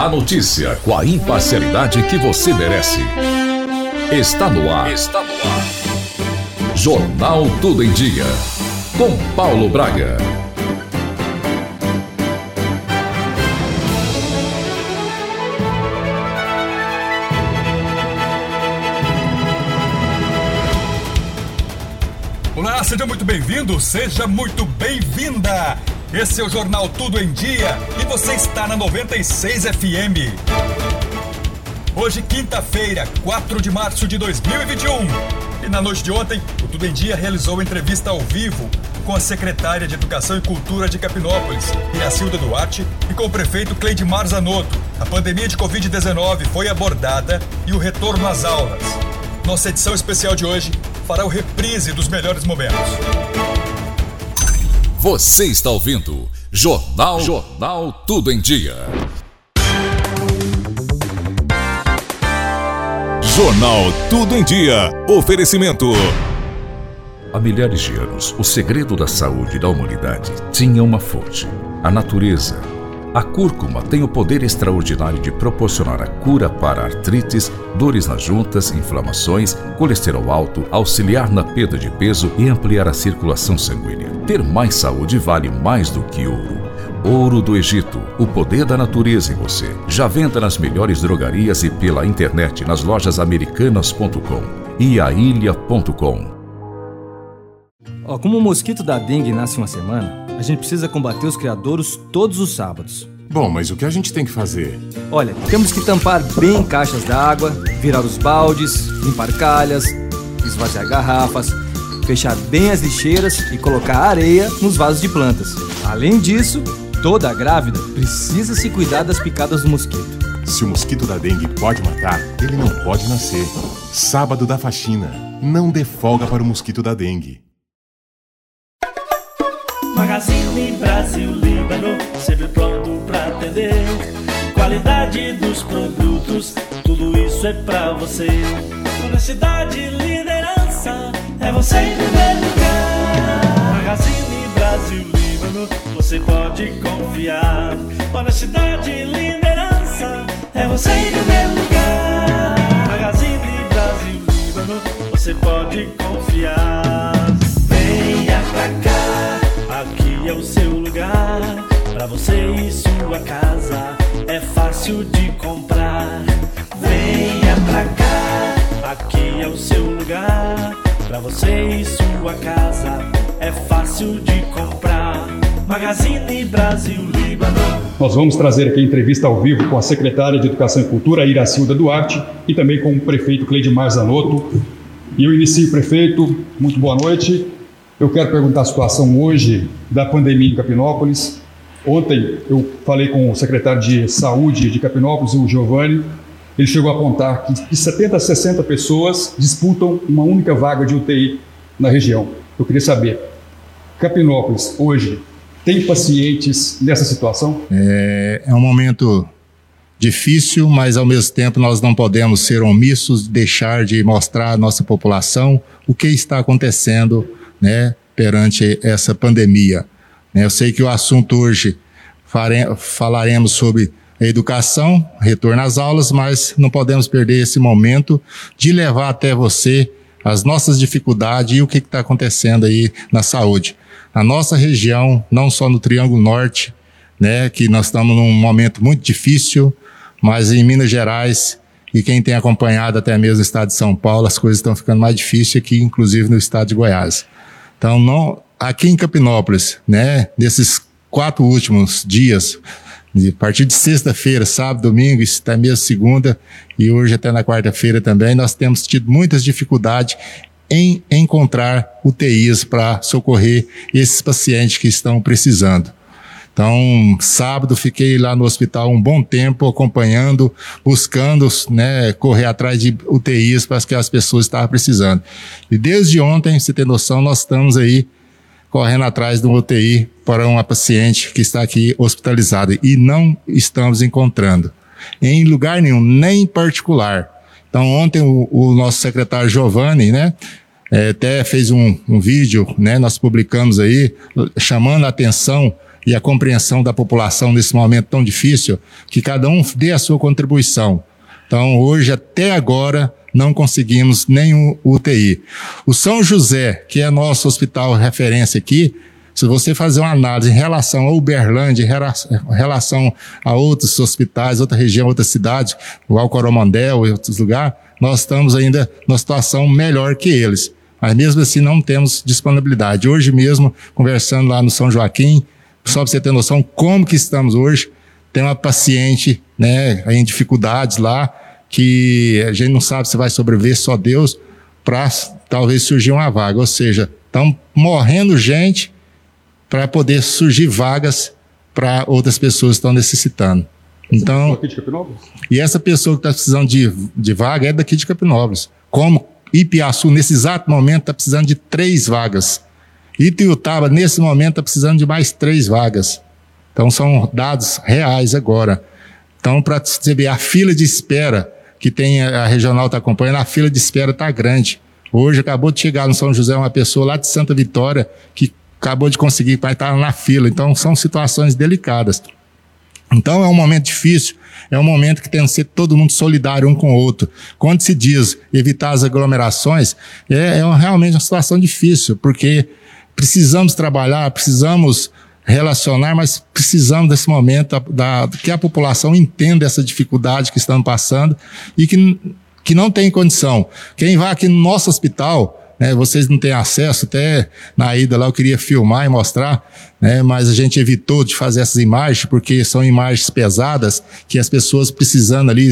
A notícia com a imparcialidade que você merece. Está no ar. Está no ar. Jornal Tudo em Dia. Com Paulo Braga. Olá, seja muito bem-vindo, seja muito bem-vinda. Esse é o Jornal Tudo em Dia e você está na 96 FM. Hoje, quinta-feira, 4 de março de 2021. E na noite de ontem, o Tudo em Dia realizou entrevista ao vivo com a secretária de Educação e Cultura de Capinópolis, Iracilda Duarte, e com o prefeito Cleidmar Zanotto. A pandemia de Covid-19 foi abordada e o retorno às aulas. Nossa edição especial de hoje fará o reprise dos melhores momentos. Você está ouvindo Jornal Jornal Tudo em Dia. Jornal Tudo em Dia. Oferecimento. Há milhares de anos, o segredo da saúde da humanidade tinha uma fonte: a natureza. A cúrcuma tem o poder extraordinário de proporcionar a cura para artrites, dores nas juntas, inflamações, colesterol alto, auxiliar na perda de peso e ampliar a circulação sanguínea. Ter mais saúde vale mais do que ouro. Ouro do Egito, o poder da natureza em você. Já venda nas melhores drogarias e pela internet nas lojas americanas.com e ailha.com. Como o mosquito da dengue nasce uma semana, a gente precisa combater os criadouros todos os sábados. Bom, mas o que a gente tem que fazer? Olha, temos que tampar bem caixas d'água, virar os baldes, limpar calhas, esvaziar garrafas, fechar bem as lixeiras e colocar areia nos vasos de plantas. Além disso, toda grávida precisa se cuidar das picadas do mosquito. Se o mosquito da dengue pode matar, ele não pode nascer. Sábado da faxina. Não dê folga para o mosquito da dengue. Magazine Brasil Líbano, sempre pronto pra atender. Qualidade dos produtos, tudo isso é pra você. Honestidade e liderança, é você em primeiro lugar. Magazine Brasil Líbano, você pode confiar. Honestidade e liderança, é você em primeiro lugar. Magazine Brasil Líbano, você pode confiar. Venha pra cá, é o seu lugar. Pra você e sua casa, é fácil de comprar. Venha pra cá, aqui é o seu lugar. Pra você e sua casa, é fácil de comprar. Magazine Brasil Líbano. Nós vamos trazer aqui a entrevista ao vivo com a secretária de Educação e Cultura, Iracilda Duarte, e também com o prefeito Cleidmar Zanotto. E eu inicio, prefeito, muito boa noite. Eu quero perguntar a situação hoje da pandemia em Capinópolis. Ontem eu falei com o secretário de Saúde de Capinópolis, o Giovanni. Ele chegou a apontar que de 70 a 60 pessoas disputam uma única vaga de UTI na região. Eu queria saber, Capinópolis hoje tem pacientes nessa situação? É, é um momento difícil, mas ao mesmo tempo nós não podemos ser omissos, deixar de mostrar à nossa população o que está acontecendo né, perante essa pandemia. Né, eu sei que o assunto hoje falaremos sobre a educação, retorno às aulas, mas não podemos perder esse momento de levar até você as nossas dificuldades e o que está acontecendo aí na saúde. Na nossa região, não só no Triângulo Norte, né, que nós estamos num momento muito difícil, mas em Minas Gerais e quem tem acompanhado até mesmo o estado de São Paulo, as coisas estão ficando mais difíceis aqui, inclusive no estado de Goiás. Então, não, aqui em Capinópolis, né, nesses quatro últimos dias, a partir de sexta-feira, sábado, domingo, até mesmo segunda e hoje até na quarta-feira também, nós temos tido muitas dificuldades em encontrar UTIs para socorrer esses pacientes que estão precisando. Então, sábado fiquei lá no hospital um bom tempo acompanhando, buscando, né, correr atrás de UTIs para que as pessoas estavam precisando. E desde ontem, você tem noção, nós estamos aí correndo atrás de um UTI para uma paciente que está aqui hospitalizada e não estamos encontrando em lugar nenhum, nem em particular. Então, ontem o, o nosso secretário Giovanni, né, é, até fez um, um vídeo, né, nós publicamos aí, chamando a atenção e a compreensão da população nesse momento tão difícil, que cada um dê a sua contribuição. Então, hoje, até agora, não conseguimos nenhum UTI. O São José, que é nosso hospital referência aqui, se você fazer uma análise em relação ao Uberlândia, em relação a outros hospitais, outra região, outra cidade, igual Coromandel e outros lugares, nós estamos ainda numa situação melhor que eles. Mas mesmo assim não temos disponibilidade. Hoje mesmo, conversando lá no São Joaquim, só para você ter noção como que estamos hoje, tem uma paciente né, em dificuldades lá, que a gente não sabe se vai sobreviver, só Deus, para talvez surgir uma vaga. Ou seja, estão morrendo gente para poder surgir vagas para outras pessoas que estão necessitando. Então, e essa pessoa que está precisando de, de vaga é daqui de Capinópolis. Como Ipiaçu, nesse exato momento, está precisando de três vagas. Itiutaba, nesse momento, está precisando de mais três vagas. Então, são dados reais agora. Então, para você ver, a fila de espera que tem a regional está acompanhando, a fila de espera está grande. Hoje acabou de chegar no São José uma pessoa lá de Santa Vitória que acabou de conseguir, vai estar na fila. Então, são situações delicadas. Então, é um momento difícil, é um momento que tem que ser todo mundo solidário um com o outro. Quando se diz evitar as aglomerações, é, é realmente uma situação difícil, porque precisamos trabalhar, precisamos relacionar, mas precisamos desse momento da, da, que a população entenda essa dificuldade que estamos passando e que, que não tem condição. Quem vai aqui no nosso hospital, né, vocês não têm acesso, até na ida lá eu queria filmar e mostrar, né, mas a gente evitou de fazer essas imagens porque são imagens pesadas que as pessoas precisando ali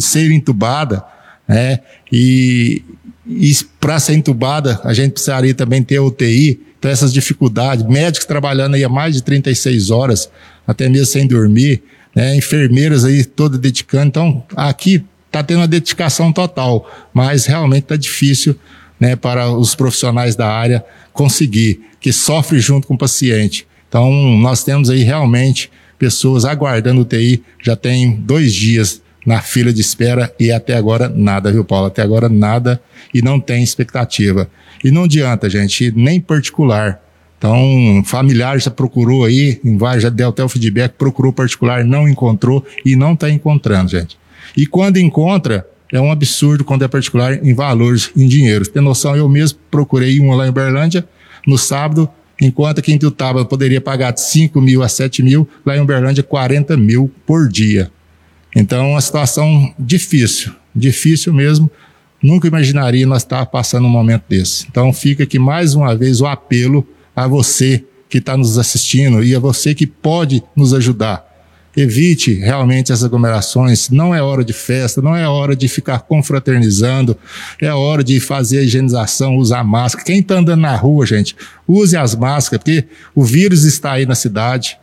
ser entubada, né, e, e para ser entubada a gente precisaria também ter UTI, essas dificuldades, médicos trabalhando aí há mais de 36 horas, até mesmo sem dormir, né? enfermeiras aí todas dedicando. Então, aqui está tendo uma dedicação total, mas realmente está difícil né, para os profissionais da área conseguir, que sofre junto com o paciente. Então, nós temos aí realmente pessoas aguardando UTI, já tem dois dias na fila de espera e até agora nada, viu, Paulo? Até agora nada e não tem expectativa. E não adianta, gente, nem particular. Então, familiar já procurou aí, já deu até o feedback, procurou particular, não encontrou e não está encontrando, gente. E quando encontra, é um absurdo quando é particular em valores, em dinheiro. Tem noção, eu mesmo procurei uma lá em Uberlândia no sábado, enquanto que em Tutaba poderia pagar de 5 mil a 7 mil, lá em Uberlândia 40 mil por dia. Então, é uma situação difícil, difícil mesmo, Nunca imaginaria nós estar passando um momento desse. Então fica aqui mais uma vez o apelo a você que está nos assistindo e a você que pode nos ajudar. Evite realmente as aglomerações. Não é hora de festa, não é hora de ficar confraternizando, é hora de fazer a higienização, usar máscara. Quem está andando na rua, gente, use as máscaras, porque o vírus está aí na cidade.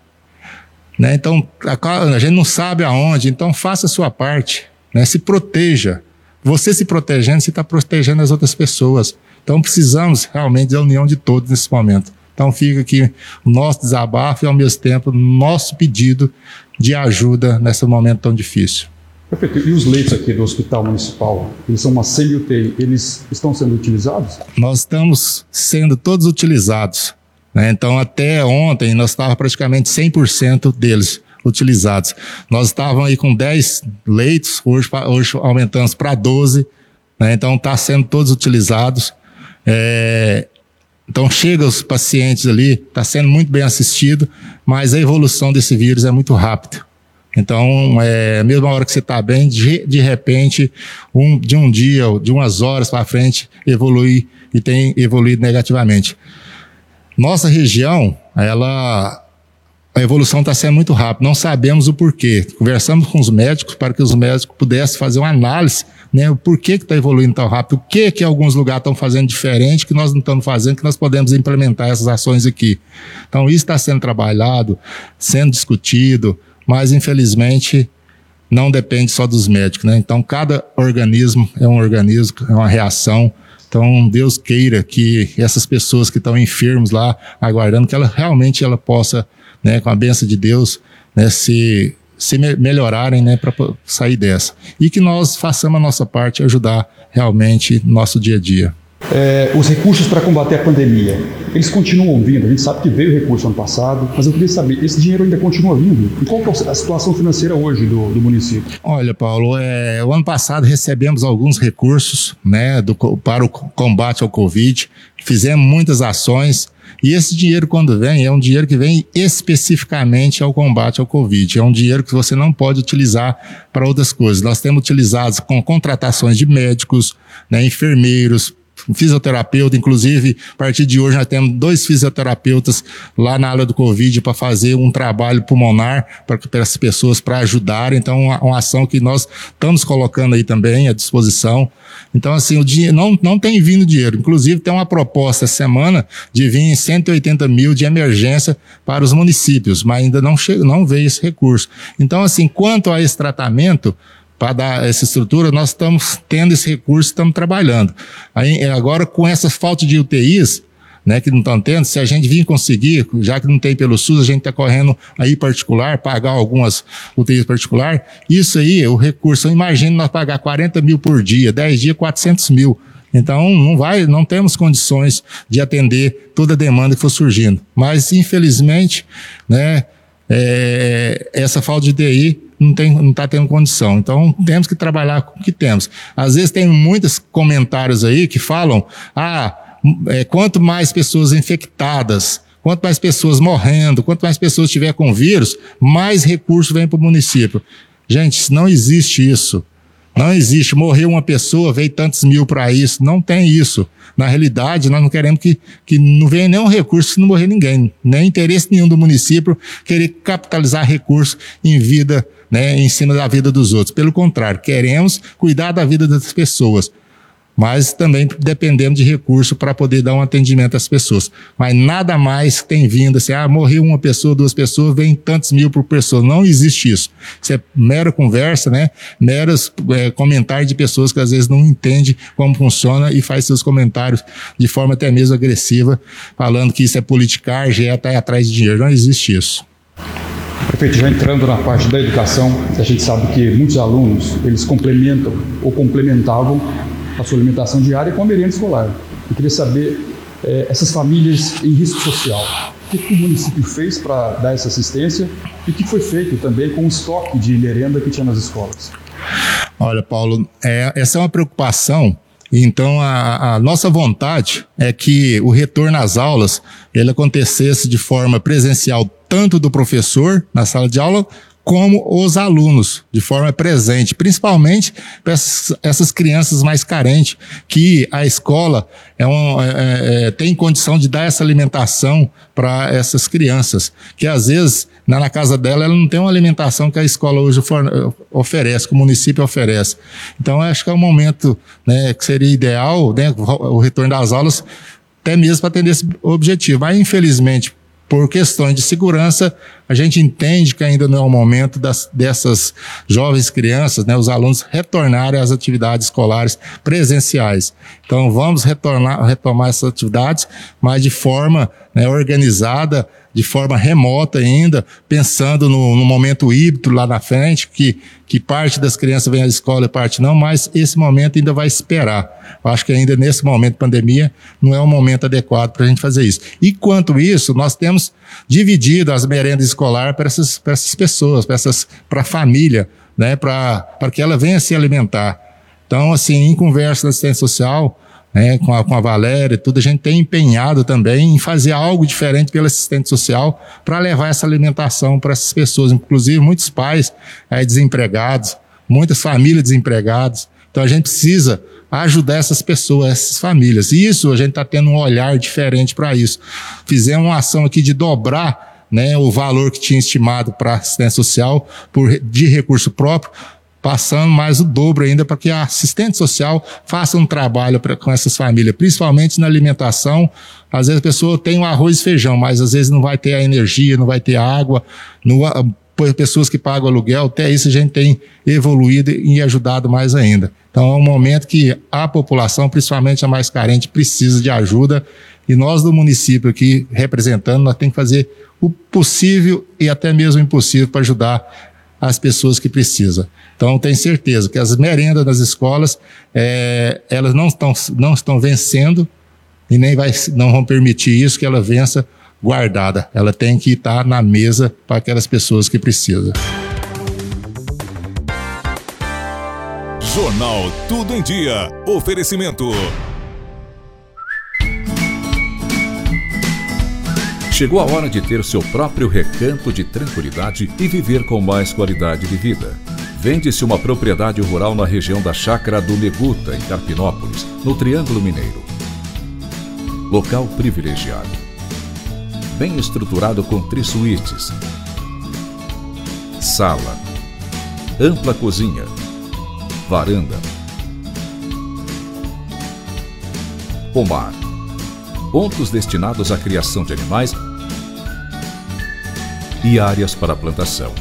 Né? Então, a, gente não sabe aonde, então faça a sua parte, né? se proteja. Você se protegendo, você está protegendo as outras pessoas. Então precisamos realmente da união de todos nesse momento. Então fica aqui o nosso desabafo e ao mesmo tempo nosso pedido de ajuda nesse momento tão difícil. Perfeito. E os leitos aqui do Hospital Municipal, eles são uma semi-UTI, eles estão sendo utilizados? Nós estamos sendo todos utilizados. Né? Então até ontem nós estávamos praticamente 100% deles utilizados. Nós estávamos aí com 10 leitos, hoje, hoje aumentamos para 12, né? então está sendo todos utilizados. É, então chega os pacientes ali, está sendo muito bem assistido, mas a evolução desse vírus é muito rápida. Então, é, a mesma hora que você está bem, de, de repente, um, de um dia ou de umas horas para frente, evolui e tem evoluído negativamente. Nossa região, ela a evolução está sendo muito rápida, não sabemos o porquê. Conversamos com os médicos para que os médicos pudessem fazer uma análise, né, o porquê que está evoluindo tão rápido, o que que alguns lugares estão fazendo diferente, que nós não estamos fazendo, que nós podemos implementar essas ações aqui. Então isso está sendo trabalhado, sendo discutido, mas infelizmente não depende só dos médicos, né? Então cada organismo é um organismo, é uma reação. Então Deus queira que essas pessoas que estão enfermos lá, aguardando, que ela realmente ela possa né, com a benção de Deus, né, se, se me melhorarem né, para sair dessa. E que nós façamos a nossa parte ajudar realmente no nosso dia a dia. É, os recursos para combater a pandemia, eles continuam vindo? A gente sabe que veio recurso ano passado, mas eu queria saber, esse dinheiro ainda continua vindo? E qual é a situação financeira hoje do, do município? Olha, Paulo, é, o ano passado recebemos alguns recursos né, do, para o combate ao Covid, fizemos muitas ações, e esse dinheiro, quando vem, é um dinheiro que vem especificamente ao combate ao Covid. É um dinheiro que você não pode utilizar para outras coisas. Nós temos utilizados com contratações de médicos, né, enfermeiros, fisioterapeuta, inclusive, a partir de hoje nós temos dois fisioterapeutas lá na área do Covid para fazer um trabalho pulmonar para as pessoas para ajudar. Então, uma, uma, ação que nós estamos colocando aí também à disposição. Então, assim, o dinheiro não, não tem vindo dinheiro. Inclusive, tem uma proposta essa semana de vir 180 mil de emergência para os municípios, mas ainda não, chega, não veio esse recurso. Então, assim, quanto a esse tratamento, para dar essa estrutura, nós estamos tendo esse recurso, estamos trabalhando. Aí, é, agora, com essa falta de UTIs, né, que não estão tendo, se a gente vir conseguir, já que não tem pelo SUS, a gente está correndo aí particular, pagar algumas UTIs particular, isso aí, o recurso, eu imagino nós pagar 40 mil por dia, 10 dias, 400 mil. Então, não vai, não temos condições de atender toda a demanda que for surgindo. Mas, infelizmente, né, é, essa falta de DI não tem, não está tendo condição. Então temos que trabalhar com o que temos. Às vezes tem muitos comentários aí que falam, ah, é, quanto mais pessoas infectadas, quanto mais pessoas morrendo, quanto mais pessoas tiver com vírus, mais recurso vem para o município. Gente, não existe isso. Não existe. Morreu uma pessoa, veio tantos mil para isso. Não tem isso. Na realidade, nós não queremos que, que não venha nenhum recurso se não morrer ninguém. Nem interesse nenhum do município querer capitalizar recursos em vida, né, em cima da vida dos outros. Pelo contrário, queremos cuidar da vida das pessoas mas também dependendo de recurso para poder dar um atendimento às pessoas. Mas nada mais tem vindo assim, ah, morreu uma pessoa, duas pessoas, vem tantos mil por pessoa. Não existe isso. Isso é mera conversa, né? Meros é, comentários de pessoas que às vezes não entendem como funciona e faz seus comentários de forma até mesmo agressiva, falando que isso é politicagem, é até atrás de dinheiro. Não existe isso. Prefeito, já entrando na parte da educação, a gente sabe que muitos alunos, eles complementam ou complementavam a sua alimentação diária com a merenda escolar. Eu queria saber, é, essas famílias em risco social, o que, que o município fez para dar essa assistência e o que foi feito também com o estoque de merenda que tinha nas escolas? Olha, Paulo, é, essa é uma preocupação então, a, a, nossa vontade é que o retorno às aulas ele acontecesse de forma presencial, tanto do professor na sala de aula, como os alunos, de forma presente, principalmente para essas, crianças mais carentes, que a escola é um, é, é, é tem condição de dar essa alimentação para essas crianças, que às vezes na, na, casa dela ela não tem uma alimentação que a escola hoje oferece, que o município oferece. Então acho que é um momento né, que seria ideal, né, o retorno das aulas, até mesmo para atender esse objetivo. Mas infelizmente por questões de segurança, a gente entende que ainda não é o momento das, dessas jovens crianças, né, os alunos retornarem às atividades escolares presenciais. Então, vamos retornar, retomar essas atividades, mas de forma né, organizada, de forma remota ainda, pensando no, no, momento híbrido lá na frente, que, que parte das crianças vem à escola e parte não, mas esse momento ainda vai esperar. Eu acho que ainda nesse momento de pandemia não é o momento adequado para a gente fazer isso. E quanto isso, nós temos dividido as merendas escolares para essas, para essas pessoas, para, essas, para a família, né, para, que ela venha se alimentar. Então, assim, em conversa da assistência social, né, com, a, com a Valéria e tudo, a gente tem empenhado também em fazer algo diferente pelo assistente social para levar essa alimentação para essas pessoas, inclusive muitos pais é, desempregados, muitas famílias desempregadas. Então a gente precisa ajudar essas pessoas, essas famílias. E isso a gente está tendo um olhar diferente para isso. Fizemos uma ação aqui de dobrar né, o valor que tinha estimado para assistência social por, de recurso próprio passando mais o dobro ainda para que a assistente social faça um trabalho pra, com essas famílias, principalmente na alimentação. Às vezes a pessoa tem um arroz e feijão, mas às vezes não vai ter a energia, não vai ter água, não, pessoas que pagam aluguel, até isso a gente tem evoluído e ajudado mais ainda. Então é um momento que a população, principalmente a mais carente, precisa de ajuda e nós do município aqui representando, nós temos que fazer o possível e até mesmo o impossível para ajudar às pessoas que precisam. Então, tenho certeza que as merendas nas escolas, é, elas não estão, não estão vencendo e nem vai, não vão permitir isso, que ela vença guardada. Ela tem que estar na mesa para aquelas pessoas que precisam. Jornal Tudo em Dia. Oferecimento. Chegou a hora de ter seu próprio recanto de tranquilidade e viver com mais qualidade de vida. Vende-se uma propriedade rural na região da Chácara do Leguta, em Carpinópolis, no Triângulo Mineiro. Local privilegiado. Bem estruturado com três suítes. Sala. Ampla cozinha. Varanda. Pomar pontos destinados à criação de animais e áreas para plantação.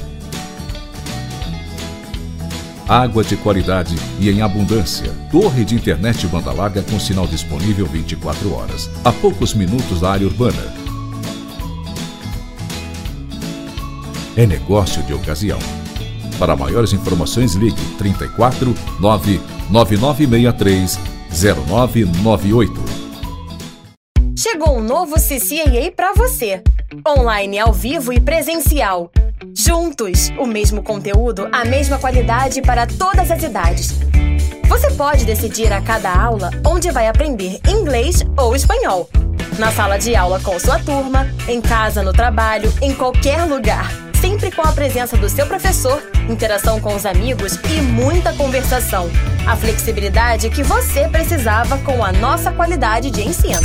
Água de qualidade e em abundância. Torre de internet banda larga com sinal disponível 24 horas, a poucos minutos da área urbana. É negócio de ocasião. Para maiores informações, ligue 34 99963 0998. Chegou um novo CCAA para você. Online, ao vivo e presencial. Juntos, o mesmo conteúdo, a mesma qualidade para todas as idades. Você pode decidir a cada aula onde vai aprender inglês ou espanhol. Na sala de aula com sua turma, em casa, no trabalho, em qualquer lugar. Sempre com a presença do seu professor, interação com os amigos e muita conversação. A flexibilidade que você precisava com a nossa qualidade de ensino.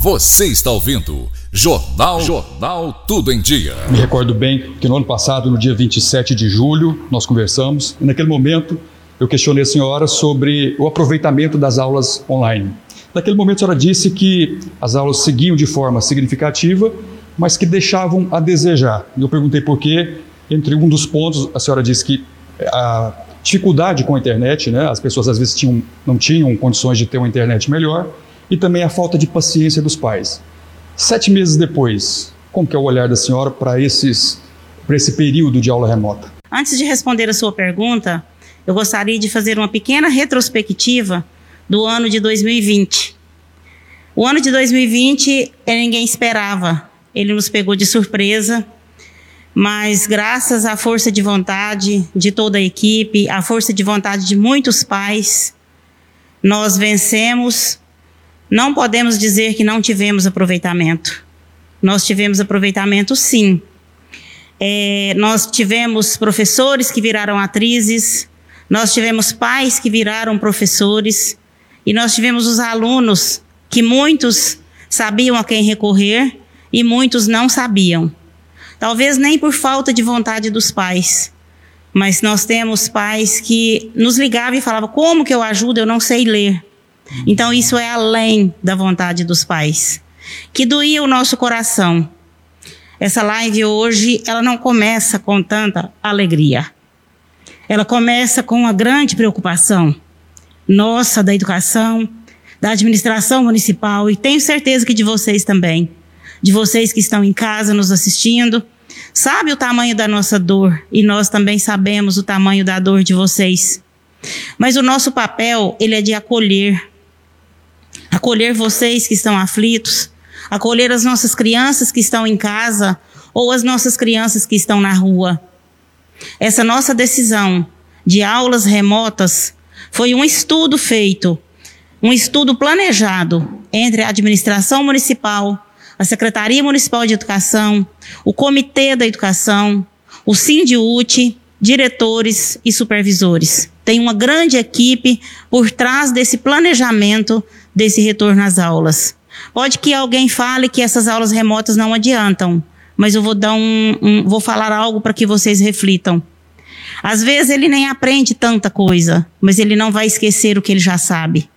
Você está ouvindo Jornal Jornal Tudo em Dia. Me recordo bem que no ano passado, no dia 27 de julho, nós conversamos e naquele momento eu questionei a senhora sobre o aproveitamento das aulas online. Naquele momento a senhora disse que as aulas seguiam de forma significativa, mas que deixavam a desejar. Eu perguntei por quê. Entre um dos pontos, a senhora disse que a dificuldade com a internet, né? As pessoas às vezes tinham, não tinham condições de ter uma internet melhor e também a falta de paciência dos pais. Sete meses depois, como que é o olhar da senhora para esses para esse período de aula remota? Antes de responder a sua pergunta, eu gostaria de fazer uma pequena retrospectiva do ano de 2020. O ano de 2020 ninguém esperava, ele nos pegou de surpresa, mas graças à força de vontade de toda a equipe, à força de vontade de muitos pais, nós vencemos não podemos dizer que não tivemos aproveitamento. Nós tivemos aproveitamento, sim. É, nós tivemos professores que viraram atrizes, nós tivemos pais que viraram professores, e nós tivemos os alunos que muitos sabiam a quem recorrer e muitos não sabiam. Talvez nem por falta de vontade dos pais, mas nós temos pais que nos ligavam e falavam: Como que eu ajudo? Eu não sei ler. Então isso é além da vontade dos pais. Que doía o nosso coração. Essa live hoje, ela não começa com tanta alegria. Ela começa com uma grande preocupação nossa da educação, da administração municipal e tenho certeza que de vocês também, de vocês que estão em casa nos assistindo, sabe o tamanho da nossa dor e nós também sabemos o tamanho da dor de vocês. Mas o nosso papel, ele é de acolher, acolher vocês que estão aflitos, acolher as nossas crianças que estão em casa ou as nossas crianças que estão na rua. Essa nossa decisão de aulas remotas foi um estudo feito, um estudo planejado entre a administração municipal, a Secretaria Municipal de Educação, o Comitê da Educação, o Sindiute, diretores e supervisores. Tem uma grande equipe por trás desse planejamento desse retorno às aulas. Pode que alguém fale que essas aulas remotas não adiantam, mas eu vou dar um, um vou falar algo para que vocês reflitam. Às vezes ele nem aprende tanta coisa, mas ele não vai esquecer o que ele já sabe.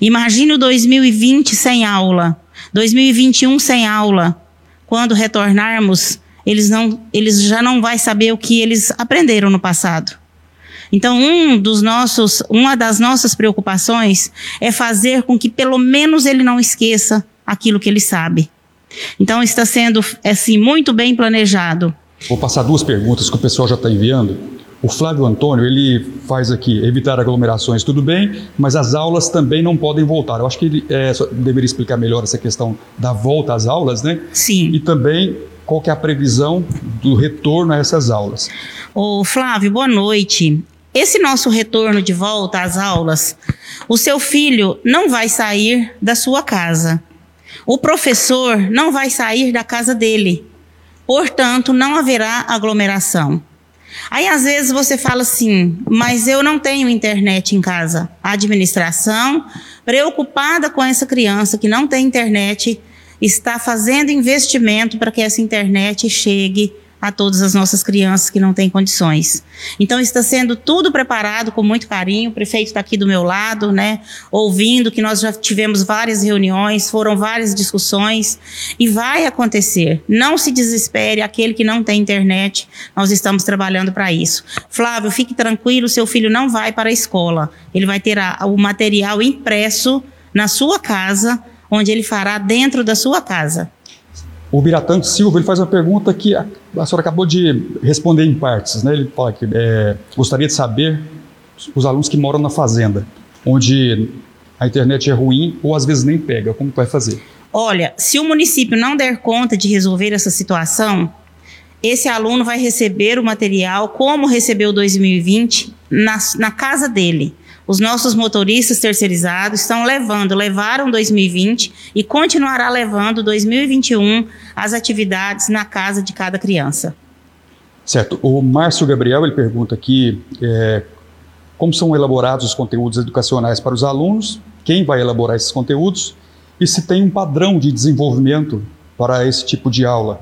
Imagine o 2020 sem aula, 2021 sem aula. Quando retornarmos, eles não, eles já não vai saber o que eles aprenderam no passado. Então, um dos nossos, uma das nossas preocupações é fazer com que pelo menos ele não esqueça aquilo que ele sabe. Então, está sendo assim muito bem planejado Vou passar duas perguntas que o pessoal já está enviando. O Flávio Antônio, ele faz aqui, evitar aglomerações, tudo bem, mas as aulas também não podem voltar. Eu acho que ele é, deveria explicar melhor essa questão da volta às aulas, né? Sim. E também qual que é a previsão do retorno a essas aulas. Ô Flávio, boa noite. Esse nosso retorno de volta às aulas, o seu filho não vai sair da sua casa. O professor não vai sair da casa dele. Portanto, não haverá aglomeração. Aí às vezes você fala assim, mas eu não tenho internet em casa. A administração, preocupada com essa criança que não tem internet, está fazendo investimento para que essa internet chegue a todas as nossas crianças que não têm condições. Então está sendo tudo preparado com muito carinho. O prefeito está aqui do meu lado, né, ouvindo que nós já tivemos várias reuniões, foram várias discussões e vai acontecer. Não se desespere aquele que não tem internet. Nós estamos trabalhando para isso. Flávio, fique tranquilo, seu filho não vai para a escola. Ele vai ter a, o material impresso na sua casa, onde ele fará dentro da sua casa. O Biratã Silva ele faz uma pergunta que a, a senhora acabou de responder em partes. Né? Ele fala que é, gostaria de saber os alunos que moram na fazenda, onde a internet é ruim ou às vezes nem pega. Como vai fazer? Olha, se o município não der conta de resolver essa situação, esse aluno vai receber o material como recebeu 2020 na, na casa dele. Os nossos motoristas terceirizados estão levando, levaram 2020 e continuará levando 2021 as atividades na casa de cada criança. Certo. O Márcio Gabriel ele pergunta aqui é, como são elaborados os conteúdos educacionais para os alunos, quem vai elaborar esses conteúdos e se tem um padrão de desenvolvimento para esse tipo de aula.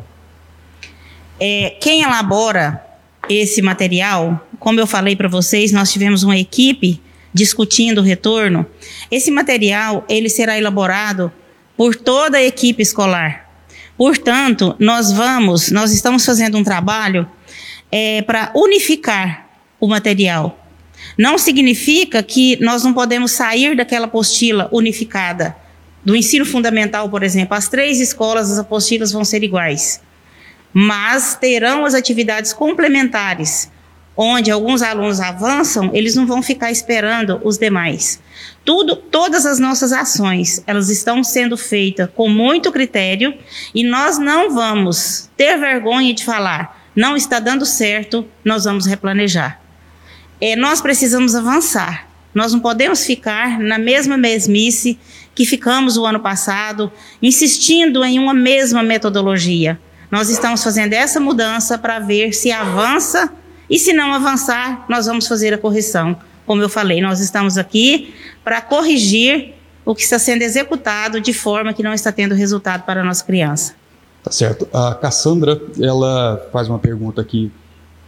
É, quem elabora esse material, como eu falei para vocês, nós tivemos uma equipe discutindo o retorno, esse material ele será elaborado por toda a equipe escolar. Portanto, nós vamos, nós estamos fazendo um trabalho é, para unificar o material. Não significa que nós não podemos sair daquela apostila unificada. Do ensino fundamental, por exemplo, as três escolas, as apostilas vão ser iguais. Mas terão as atividades complementares onde alguns alunos avançam, eles não vão ficar esperando os demais. Tudo, todas as nossas ações, elas estão sendo feitas com muito critério e nós não vamos ter vergonha de falar, não está dando certo, nós vamos replanejar. É, nós precisamos avançar. Nós não podemos ficar na mesma mesmice que ficamos o ano passado, insistindo em uma mesma metodologia. Nós estamos fazendo essa mudança para ver se avança e se não avançar, nós vamos fazer a correção. Como eu falei, nós estamos aqui para corrigir o que está sendo executado de forma que não está tendo resultado para a nossa criança. Tá certo. A Cassandra, ela faz uma pergunta aqui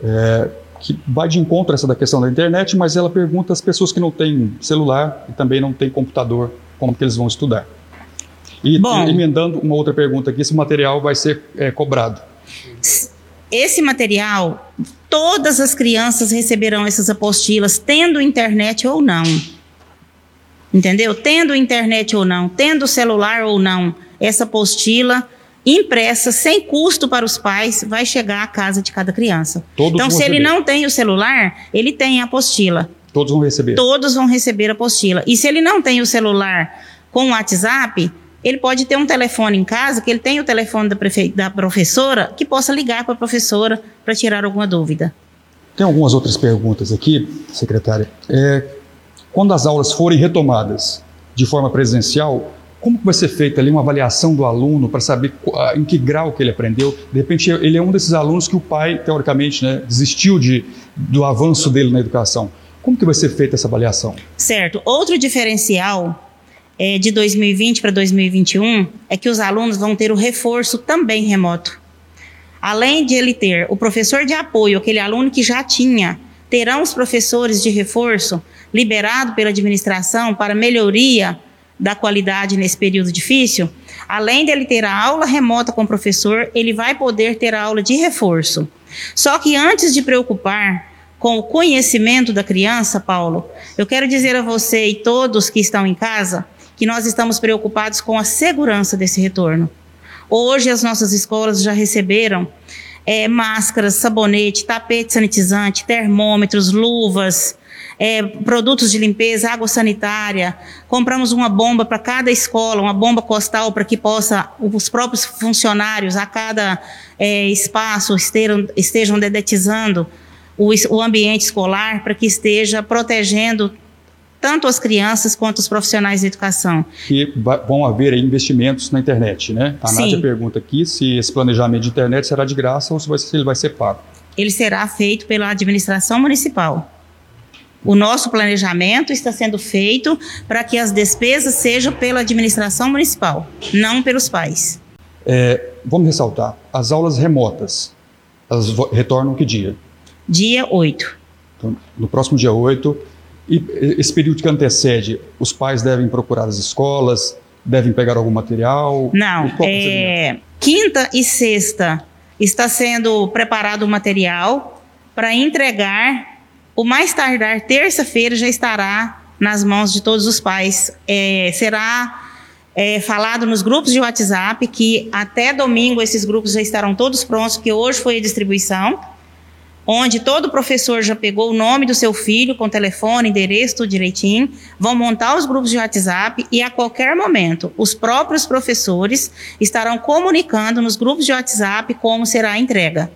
é, que vai de encontro a essa da questão da internet, mas ela pergunta às pessoas que não têm celular e também não têm computador, como que eles vão estudar. E Bom, emendando uma outra pergunta aqui, esse material vai ser é, cobrado? Esse material todas as crianças receberão essas apostilas, tendo internet ou não. Entendeu? Tendo internet ou não, tendo celular ou não, essa apostila impressa sem custo para os pais vai chegar à casa de cada criança. Todos então, se receber. ele não tem o celular, ele tem a apostila. Todos vão receber. Todos vão receber a apostila. E se ele não tem o celular com o WhatsApp, ele pode ter um telefone em casa, que ele tem o telefone da, da professora, que possa ligar para a professora para tirar alguma dúvida. Tem algumas outras perguntas aqui, secretária. É, quando as aulas forem retomadas de forma presencial, como vai ser feita ali uma avaliação do aluno para saber em que grau que ele aprendeu? De repente, ele é um desses alunos que o pai, teoricamente, né, desistiu de, do avanço dele na educação. Como que vai ser feita essa avaliação? Certo. Outro diferencial é, de 2020 para 2021 é que os alunos vão ter o reforço também remoto. Além de ele ter o professor de apoio, aquele aluno que já tinha, terão os professores de reforço liberado pela administração para melhoria da qualidade nesse período difícil. Além dele ter a aula remota com o professor, ele vai poder ter a aula de reforço. Só que antes de preocupar com o conhecimento da criança, Paulo, eu quero dizer a você e todos que estão em casa que nós estamos preocupados com a segurança desse retorno. Hoje as nossas escolas já receberam é, máscaras, sabonete, tapete sanitizante, termômetros, luvas, é, produtos de limpeza, água sanitária. Compramos uma bomba para cada escola, uma bomba costal para que possa os próprios funcionários a cada é, espaço estejam, estejam dedetizando o, o ambiente escolar para que esteja protegendo tanto as crianças quanto os profissionais de educação. E vão haver investimentos na internet, né? A Sim. Nádia pergunta aqui se esse planejamento de internet será de graça ou se, vai, se ele vai ser pago. Ele será feito pela administração municipal. O nosso planejamento está sendo feito para que as despesas sejam pela administração municipal, não pelos pais. É, vamos ressaltar, as aulas remotas, elas retornam que dia? Dia 8. Então, no próximo dia 8, e esse período que antecede, os pais devem procurar as escolas, devem pegar algum material? Não, é, quinta e sexta está sendo preparado o material para entregar, o mais tardar terça-feira já estará nas mãos de todos os pais. É, será é, falado nos grupos de WhatsApp que até domingo esses grupos já estarão todos prontos, que hoje foi a distribuição onde todo professor já pegou o nome do seu filho com telefone, endereço, tudo direitinho, vão montar os grupos de WhatsApp e a qualquer momento os próprios professores estarão comunicando nos grupos de WhatsApp como será a entrega.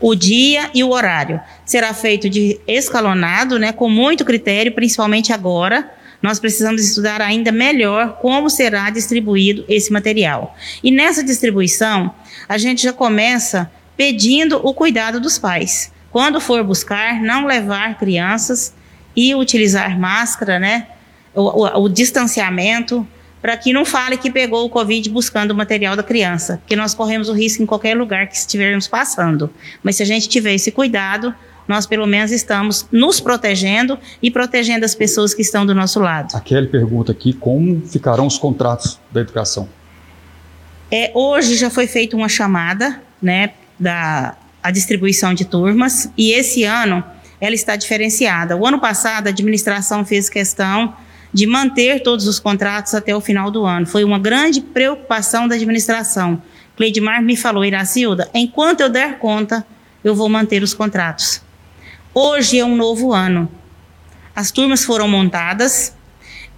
O dia e o horário será feito de escalonado, né, com muito critério, principalmente agora. Nós precisamos estudar ainda melhor como será distribuído esse material. E nessa distribuição, a gente já começa pedindo o cuidado dos pais. Quando for buscar, não levar crianças e utilizar máscara, né? O, o, o distanciamento, para que não fale que pegou o Covid buscando o material da criança, porque nós corremos o risco em qualquer lugar que estivermos passando. Mas se a gente tiver esse cuidado, nós pelo menos estamos nos protegendo e protegendo as pessoas que estão do nosso lado. A Kelly pergunta aqui como ficarão os contratos da educação. É, hoje já foi feita uma chamada, né, da a distribuição de turmas e esse ano ela está diferenciada. O ano passado a administração fez questão de manter todos os contratos até o final do ano. Foi uma grande preocupação da administração. Cleidmar me falou, Iracilda, enquanto eu der conta, eu vou manter os contratos. Hoje é um novo ano. As turmas foram montadas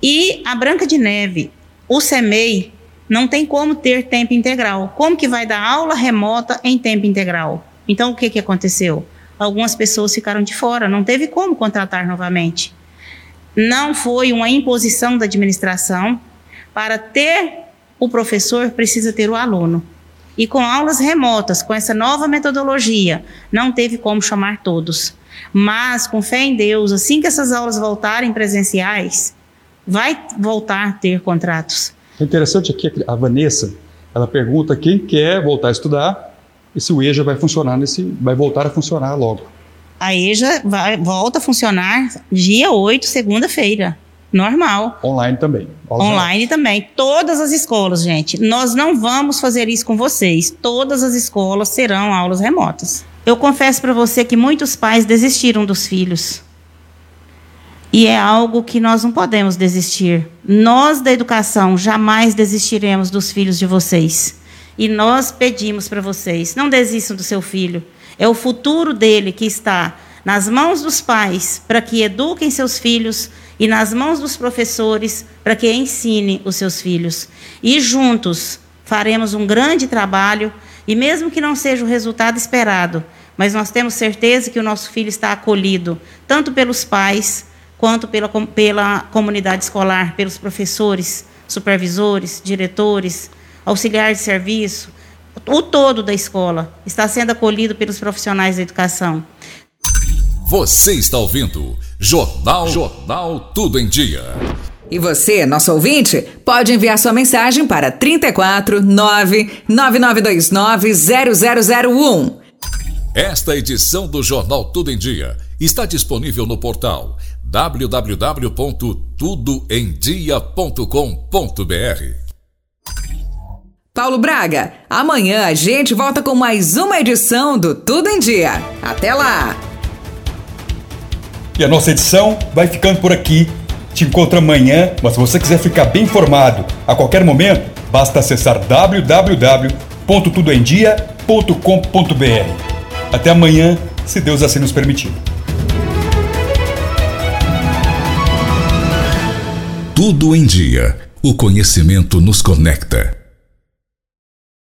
e a Branca de Neve, o CEMEI, não tem como ter tempo integral. Como que vai dar aula remota em tempo integral? Então, o que, que aconteceu? Algumas pessoas ficaram de fora, não teve como contratar novamente. Não foi uma imposição da administração. Para ter o professor, precisa ter o aluno. E com aulas remotas, com essa nova metodologia, não teve como chamar todos. Mas, com fé em Deus, assim que essas aulas voltarem presenciais, vai voltar a ter contratos. É interessante aqui a Vanessa, ela pergunta quem quer voltar a estudar e se o EJA vai funcionar nesse, vai voltar a funcionar logo. A EJA vai, volta a funcionar dia 8, segunda-feira. Normal. Online também. Online também. Todas as escolas, gente. Nós não vamos fazer isso com vocês. Todas as escolas serão aulas remotas. Eu confesso para você que muitos pais desistiram dos filhos. E é algo que nós não podemos desistir. Nós da educação jamais desistiremos dos filhos de vocês. E nós pedimos para vocês: não desistam do seu filho. É o futuro dele que está nas mãos dos pais para que eduquem seus filhos e nas mãos dos professores para que ensinem os seus filhos. E juntos faremos um grande trabalho e mesmo que não seja o resultado esperado, mas nós temos certeza que o nosso filho está acolhido tanto pelos pais quanto pela, pela comunidade escolar, pelos professores, supervisores, diretores, auxiliares de serviço, o todo da escola está sendo acolhido pelos profissionais da educação. Você está ouvindo Jornal Jornal Tudo em Dia. E você, nosso ouvinte, pode enviar sua mensagem para 34 99929 0001. Esta edição do Jornal Tudo em Dia está disponível no portal www.tudoemdia.com.br. Paulo Braga, amanhã a gente volta com mais uma edição do Tudo em Dia. Até lá! E a nossa edição vai ficando por aqui. Te encontro amanhã, mas se você quiser ficar bem informado a qualquer momento, basta acessar www www.tudoemdia.com.br. Até amanhã, se Deus assim nos permitir. Tudo em Dia. O conhecimento nos conecta.